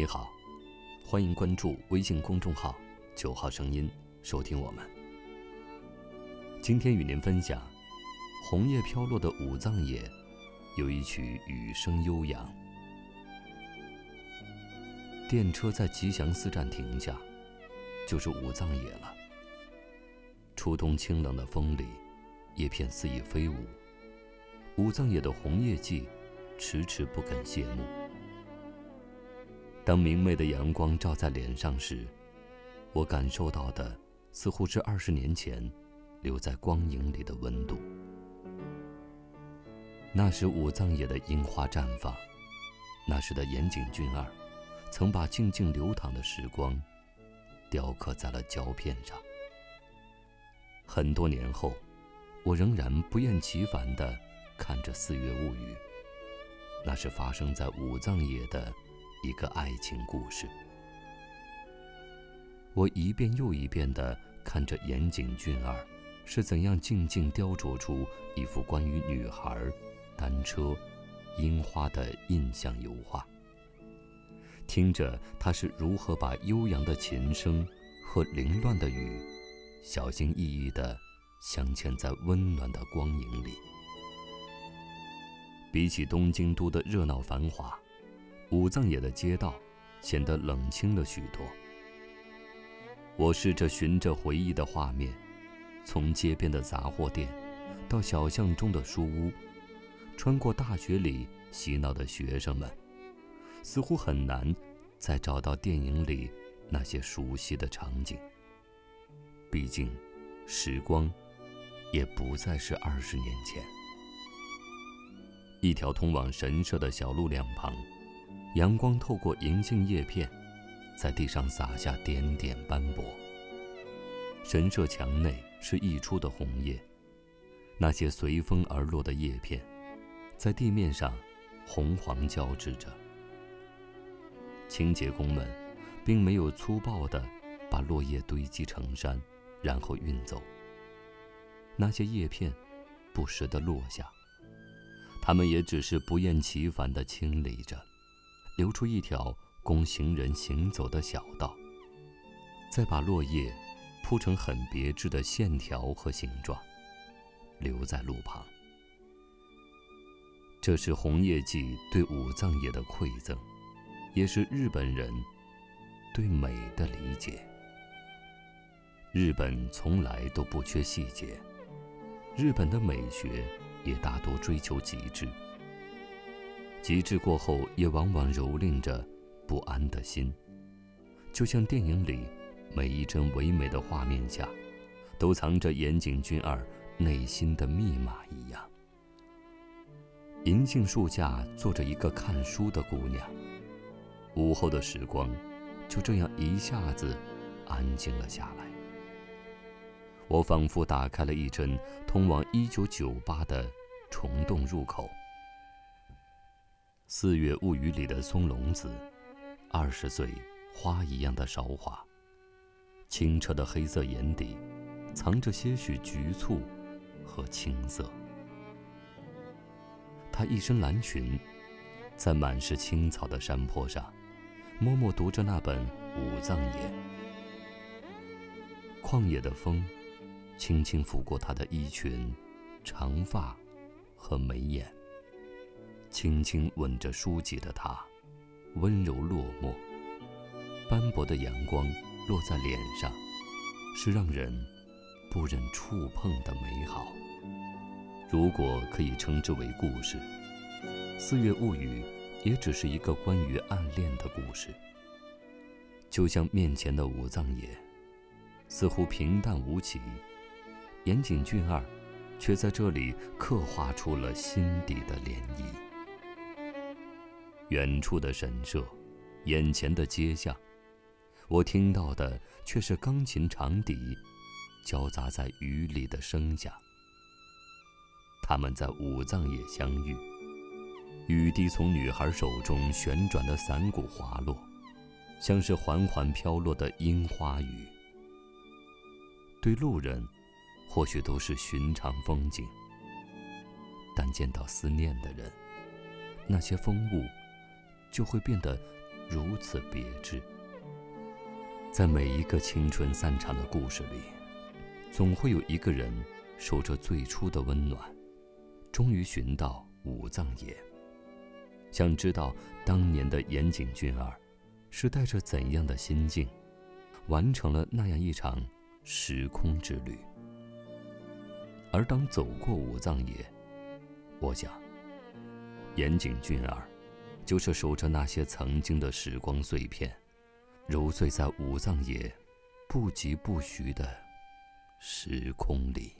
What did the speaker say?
你好，欢迎关注微信公众号“九号声音”，收听我们。今天与您分享，红叶飘落的五藏野，有一曲雨声悠扬。电车在吉祥寺站停下，就是五藏野了。初冬清冷的风里，叶片肆意飞舞，五藏野的红叶季，迟迟不肯谢幕。当明媚的阳光照在脸上时，我感受到的似乎是二十年前留在光影里的温度。那时五藏野的樱花绽放，那时的岩井俊二曾把静静流淌的时光雕刻在了胶片上。很多年后，我仍然不厌其烦地看着《四月物语》，那是发生在五藏野的。一个爱情故事，我一遍又一遍地看着岩井俊二是怎样静静雕琢出一幅关于女孩、单车、樱花的印象油画，听着他是如何把悠扬的琴声和凌乱的雨，小心翼翼地镶嵌在温暖的光影里。比起东京都的热闹繁华。五藏野的街道显得冷清了许多。我试着循着回忆的画面，从街边的杂货店，到小巷中的书屋，穿过大学里嬉闹的学生们，似乎很难再找到电影里那些熟悉的场景。毕竟，时光也不再是二十年前。一条通往神社的小路两旁。阳光透过银杏叶片，在地上洒下点点斑驳。神社墙内是溢出的红叶，那些随风而落的叶片，在地面上红黄交织着。清洁工们并没有粗暴地把落叶堆积成山，然后运走。那些叶片不时地落下，他们也只是不厌其烦地清理着。留出一条供行人行走的小道，再把落叶铺成很别致的线条和形状，留在路旁。这是红叶季对五藏野的馈赠，也是日本人对美的理解。日本从来都不缺细节，日本的美学也大多追求极致。极致过后，也往往蹂躏着不安的心，就像电影里每一帧唯美的画面下，都藏着岩井俊二内心的密码一样。银杏树下坐着一个看书的姑娘，午后的时光就这样一下子安静了下来。我仿佛打开了一帧通往一九九八的虫洞入口。《四月物语》里的松隆子，二十岁，花一样的韶华。清澈的黑色眼底，藏着些许局促和青涩。她一身蓝裙，在满是青草的山坡上，默默读着那本《五藏野》。旷野的风，轻轻拂过她的衣裙、长发和眉眼。轻轻吻着书籍的他，温柔落寞。斑驳的阳光落在脸上，是让人不忍触碰的美好。如果可以称之为故事，《四月物语》也只是一个关于暗恋的故事。就像面前的五藏野，似乎平淡无奇，岩井俊二却在这里刻画出了心底的涟漪。远处的神社，眼前的街巷，我听到的却是钢琴长笛交杂在雨里的声响。他们在五藏野相遇，雨滴从女孩手中旋转的伞骨滑落，像是缓缓飘落的樱花雨。对路人，或许都是寻常风景，但见到思念的人，那些风物。就会变得如此别致。在每一个青春散场的故事里，总会有一个人守着最初的温暖，终于寻到五藏野。想知道当年的岩井俊二，是带着怎样的心境，完成了那样一场时空之旅？而当走过五藏野，我想，岩井俊二，就是守着那些曾经的时光碎片，揉碎在五藏野不疾不徐的时空里。